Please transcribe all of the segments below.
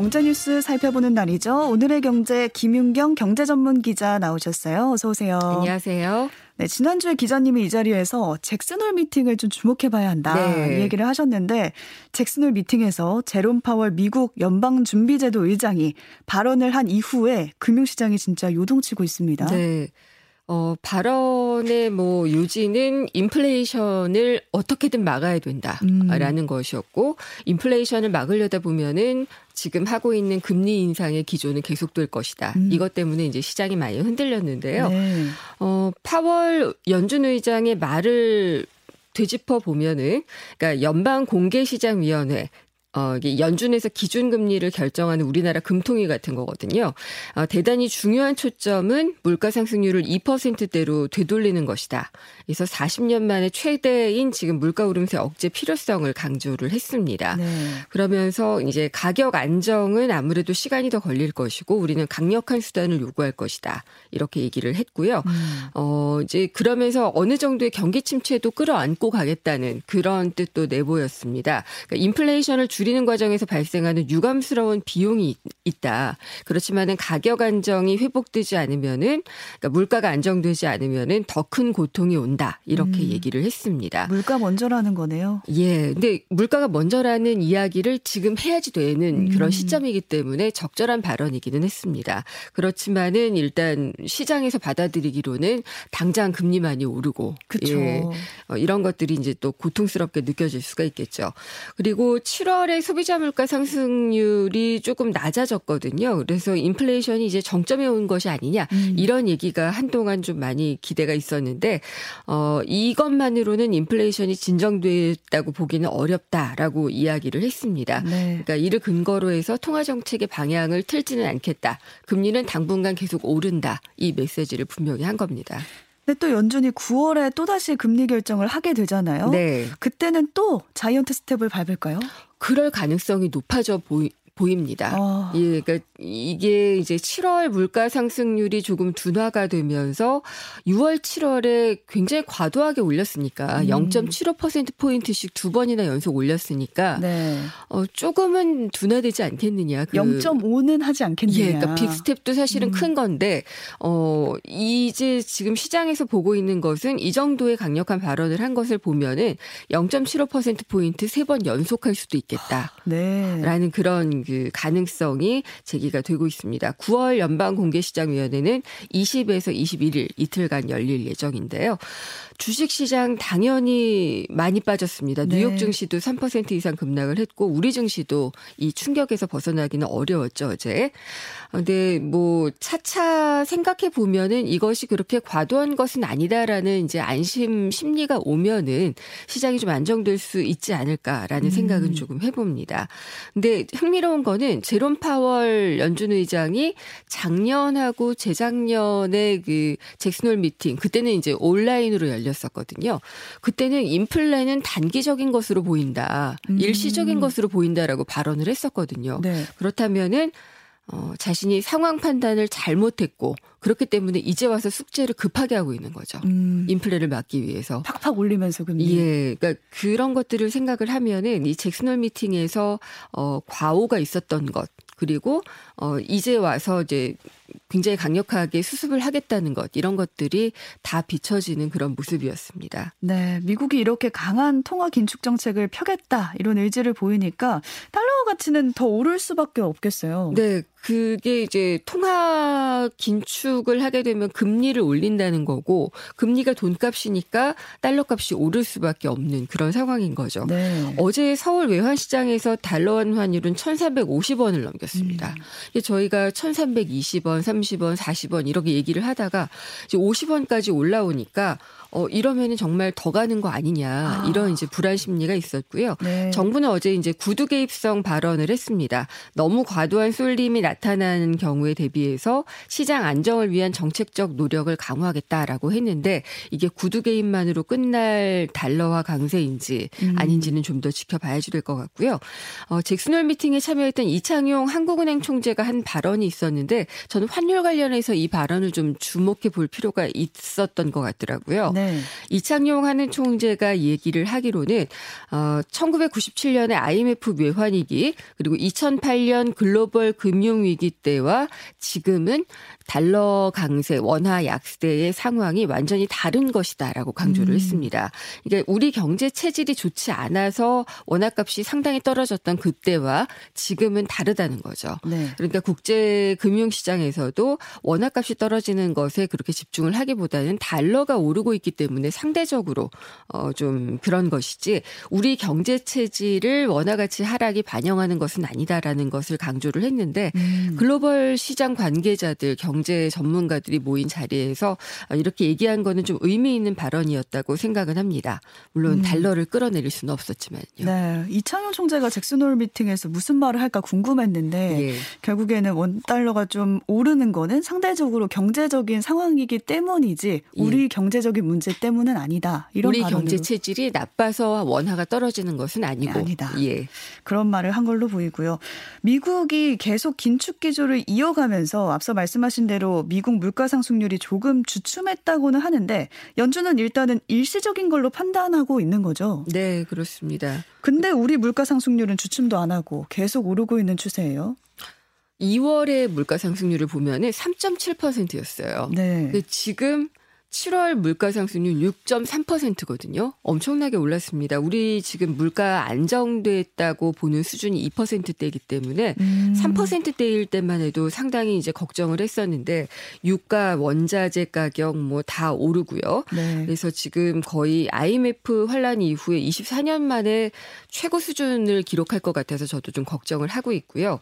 경제 뉴스 살펴보는 날이죠. 오늘의 경제 김윤경 경제 전문 기자 나오셨어요. 어서 오세요. 안녕하세요. 네, 지난주에 기자님이 이 자리에서 잭슨홀 미팅을 좀 주목해 봐야 한다. 네. 이 얘기를 하셨는데 잭슨홀 미팅에서 제롬 파월 미국 연방준비제도 의장이 발언을 한 이후에 금융시장이 진짜 요동치고 있습니다. 네. 어, 발언의 뭐 요지는 인플레이션을 어떻게든 막아야 된다라는 음. 것이었고 인플레이션을 막으려다 보면은 지금 하고 있는 금리 인상의 기조는 계속될 것이다. 음. 이것 때문에 이제 시장이 많이 흔들렸는데요. 네. 어, 파월 연준 의장의 말을 되짚어 보면은 그러니까 연방 공개 시장 위원회 어, 이게 연준에서 기준금리를 결정하는 우리나라 금통위 같은 거거든요. 어, 대단히 중요한 초점은 물가 상승률을 2%대로 되돌리는 것이다. 그래서 40년 만에 최대인 지금 물가 오름세 억제 필요성을 강조를 했습니다. 네. 그러면서 이제 가격 안정은 아무래도 시간이 더 걸릴 것이고 우리는 강력한 수단을 요구할 것이다. 이렇게 얘기를 했고요. 음. 어, 이제 그러면서 어느 정도의 경기 침체도 끌어안고 가겠다는 그런 뜻도 내보였습니다. 그러니까 인플레이션을 줄이는 과정에서 발생하는 유감스러운 비용이 있다. 그렇지만은 가격 안정이 회복되지 않으면은 그러니까 물가가 안정되지 않으면은 더 큰 고통이 온다. 이렇게 음. 얘기를 했습니다. 물가 먼저라는 거네요. 예. 근데 물가가 먼저라는 이야기를 지금 해야지 되는 음. 그런 시점이기 때문에 적절한 발언이기는 했습니다. 그렇지만은 일단 시장에서 받아들이기로는 당장 금리 많이 오르고 그렇죠. 예. 어, 이런 것들이 이제 또 고통스럽게 느껴질 수가 있겠죠. 그리고 7월 8월에 소비자 물가 상승률이 조금 낮아졌거든요. 그래서 인플레이션이 이제 정점에 온 것이 아니냐 음. 이런 얘기가 한동안 좀 많이 기대가 있었는데 어 이것만으로는 인플레이션이 진정됐다고 보기는 어렵다라고 이야기를 했습니다. 네. 그러니까 이를 근거로 해서 통화 정책의 방향을 틀지는 않겠다. 금리는 당분간 계속 오른다. 이 메시지를 분명히 한 겁니다. 근데 또 연준이 9월에 또다시 금리 결정을 하게 되잖아요. 네. 그때는 또 자이언트 스텝을 밟을까요? 그럴 가능성이 높아져 보이, 보입니다. 어. 예, 그러니까 이게 이제 7월 물가 상승률이 조금 둔화가 되면서 6월, 7월에 굉장히 과도하게 올렸으니까 음. 0.75% 포인트씩 두 번이나 연속 올렸으니까 네. 어 조금은 둔화되지 않겠느냐. 그 0.5는 하지 않겠느냐. 예, 그러니까 빅스텝도 사실은 음. 큰 건데 어 이제 지금 시장에서 보고 있는 것은 이 정도의 강력한 발언을 한 것을 보면은 0.75% 포인트 세 번 연속할 수도 있겠다. 네. 라는 그런 그 가능성이 제기가 되고 있습니다. 9월 연방 공개 시장 위원회는 20에서 21일 이틀간 열릴 예정인데요. 주식 시장 당연히 많이 빠졌습니다. 네. 뉴욕 증시도 3% 이상 급락을 했고 우리 증시도 이 충격에서 벗어나기는 어려웠죠 어제. 근데 뭐 차차 생각해 보면은 이것이 그렇게 과도한 것은 아니다라는 이제 안심 심리가 오면은 시장이 좀 안정될 수 있지 않을까라는 음. 생각은 조금 해봅니다. 근데 흥미로운 거는 제롬 파월 연준 의장이 작년하고 재작년에 그 잭슨홀 미팅 그때는 이제 온라인으로 열렸었거든요. 그때는 인플레는 단기적인 것으로 보인다. 음. 일시적인 것으로 보인다라고 발언을 했었거든요. 네. 그렇다면은 어, 자신이 상황 판단을 잘못했고 그렇기 때문에 이제 와서 숙제를 급하게 하고 있는 거죠. 음. 인플레를 막기 위해서. 팍팍 올리면서 금리. 예. 그러니까 그런 것들을 생각을 하면은 이 잭슨홀 미팅에서 어 과오가 있었던 것 그리고 어 이제 와서 이제 굉장히 강력하게 수습을 하겠다는 것 이런 것들이 다 비춰지는 그런 모습이었습니다. 네, 미국이 이렇게 강한 통화 긴축 정책을 펴겠다 이런 의지를 보이니까 달러 가치는 더 오를 수밖에 없겠어요. 네, 그게 이제 통화 긴축을 하게 되면 금리를 올린다는 거고 금리가 돈값이니까 달러 값이 오를 수밖에 없는 그런 상황인 거죠. 네. 어제 서울 외환시장에서 달러 원 환율은 1,350원을 넘겼습니다. 음. 저희가 1,320원, 30원, 40원 이렇게 얘기를 하다가 이제 50원까지 올라오니까 어 이러면은 정말 더 가는 거 아니냐 아. 이런 이제 불안 심리가 있었고요. 네. 정부는 어제 이제 구두 개입성 발언을 했습니다. 너무 과도한 쏠림이 나타나는 경우에 대비해서 시장 안정을 위한 정책적 노력을 강화하겠다라고 했는데 이게 구두 개인만으로 끝날 달러화 강세인지 음. 아닌지는 좀 더 지켜봐야 될것 같고요. 어, 잭슨홀 미팅에 참여했던 이창용 한국은행 총재가 한 발언이 있었는데 저는 환율 관련해서 이 발언을 좀 주목해 볼 필요가 있었던 것 같더라고요. 네. 이창용 하는 총재가 얘기를 하기로는 어, 1997년에 IMF 외환위기 그리고 2008년 글로벌 금융 위기 때와 지금은 달러 강세, 원화 약세의 상황이 완전히 다른 것이다라고 강조를 음. 했습니다. 이게 우리 경제 체질이 좋지 않아서 원화 값이 상당히 떨어졌던 그때와 지금은 다르다는 거죠. 네. 그러니까 국제 금융 시장에서도 원화 값이 떨어지는 것에 그렇게 집중을 하기보다는 달러가 오르고 있기 때문에 상대적으로 어 좀 그런 것이지 우리 경제 체질을 원화 가치 하락이 반영하는 것은 아니다라는 것을 강조를 했는데 음. 글로벌 시장 관계자들 경 경제 전문가들이 모인 자리에서 이렇게 얘기한 거는 좀 의미 있는 발언이었다고 생각은 합니다. 물론 음. 달러를 끌어내릴 수는 없었지만요. 네. 이창용 총재가 잭슨홀 미팅에서 무슨 말을 할까 궁금했는데 예. 결국에는 원 달러가 좀 오르는 거는 상대적으로 경제적인 상황이기 때문이지 예. 우리 예. 경제적인 문제 때문은 아니다. 이런 우리 경제 체질이 나빠서 원화가 떨어지는 것은 아니고 아니다. 예. 그런 말을 한 걸로 보이고요. 미국이 계속 긴축 기조를 이어가면서 앞서 말씀하신 대로 미국 물가 상승률이 조금 주춤했다고는 하는데 연준은 일단은 일시적인 걸로 판단하고 있는 거죠. 네, 그렇습니다. 근데 우리 물가 상승률은 주춤도 안 하고 계속 오르고 있는 추세예요. 2월의 물가 상승률을 보면은 3.7%였어요. 네. 근데 지금 7월 물가 상승률 6.3%거든요. 엄청나게 올랐습니다. 우리 지금 물가 안정됐다고 보는 수준이 2%대이기 때문에 음. 3%대일 때만 해도 상당히 이제 걱정을 했었는데 유가, 원자재 가격 뭐 다 오르고요. 네. 그래서 지금 거의 IMF 환란 이후에 24년 만에 최고 수준을 기록할 것 같아서 저도 좀 걱정을 하고 있고요.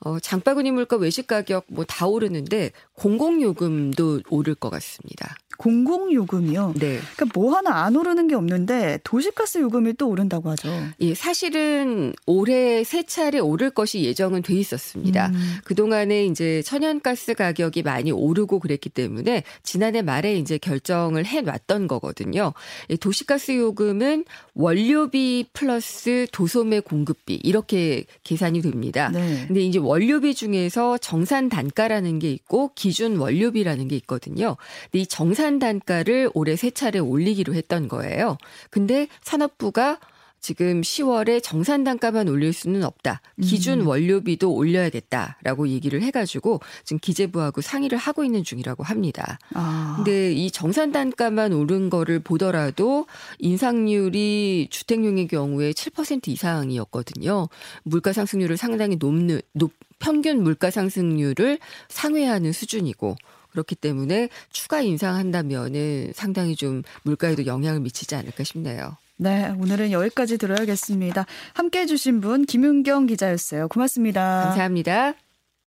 어, 장바구니 물가 외식 가격 뭐 다 오르는데 공공요금도 오를 것 같습니다. 공공 요금이요? 네. 그러니까 뭐 하나 안 오르는 게 없는데 도시가스 요금이 또 오른다고 하죠. 예, 사실은 올해 세 차례 오를 것이 예정은 돼 있었습니다. 음. 그동안에 이제 천연가스 가격이 많이 오르고 그랬기 때문에 지난해 말에 이제 결정을 해 놨던 거거든요. 도시가스 요금은 원료비 플러스 도소매 공급비 이렇게 계산이 됩니다. 네. 근데 이제 원료비 중에서 정산 단가라는 게 있고 기준 원료비라는 게 있거든요. 근데 이 정산 생산 단가를 올해 세 차례 올리기로 했던 거예요. 근데 산업부가 지금 10월에 정산 단가만 올릴 수는 없다. 기준 음. 원료비도 올려야겠다라고 얘기를 해가지고 지금 기재부하고 상의를 하고 있는 중이라고 합니다. 아. 근데 이 정산 단가만 오른 거를 보더라도 인상률이 주택용의 경우에 7% 이상이었거든요. 물가 상승률을 상당히 높는 높 평균 물가 상승률을 상회하는 수준이고 그렇기 때문에 추가 인상한다면은 상당히 좀 물가에도 영향을 미치지 않을까 싶네요. 네, 오늘은 여기까지 들어야겠습니다. 함께 해주신 분 김윤경 기자였어요. 고맙습니다. 감사합니다.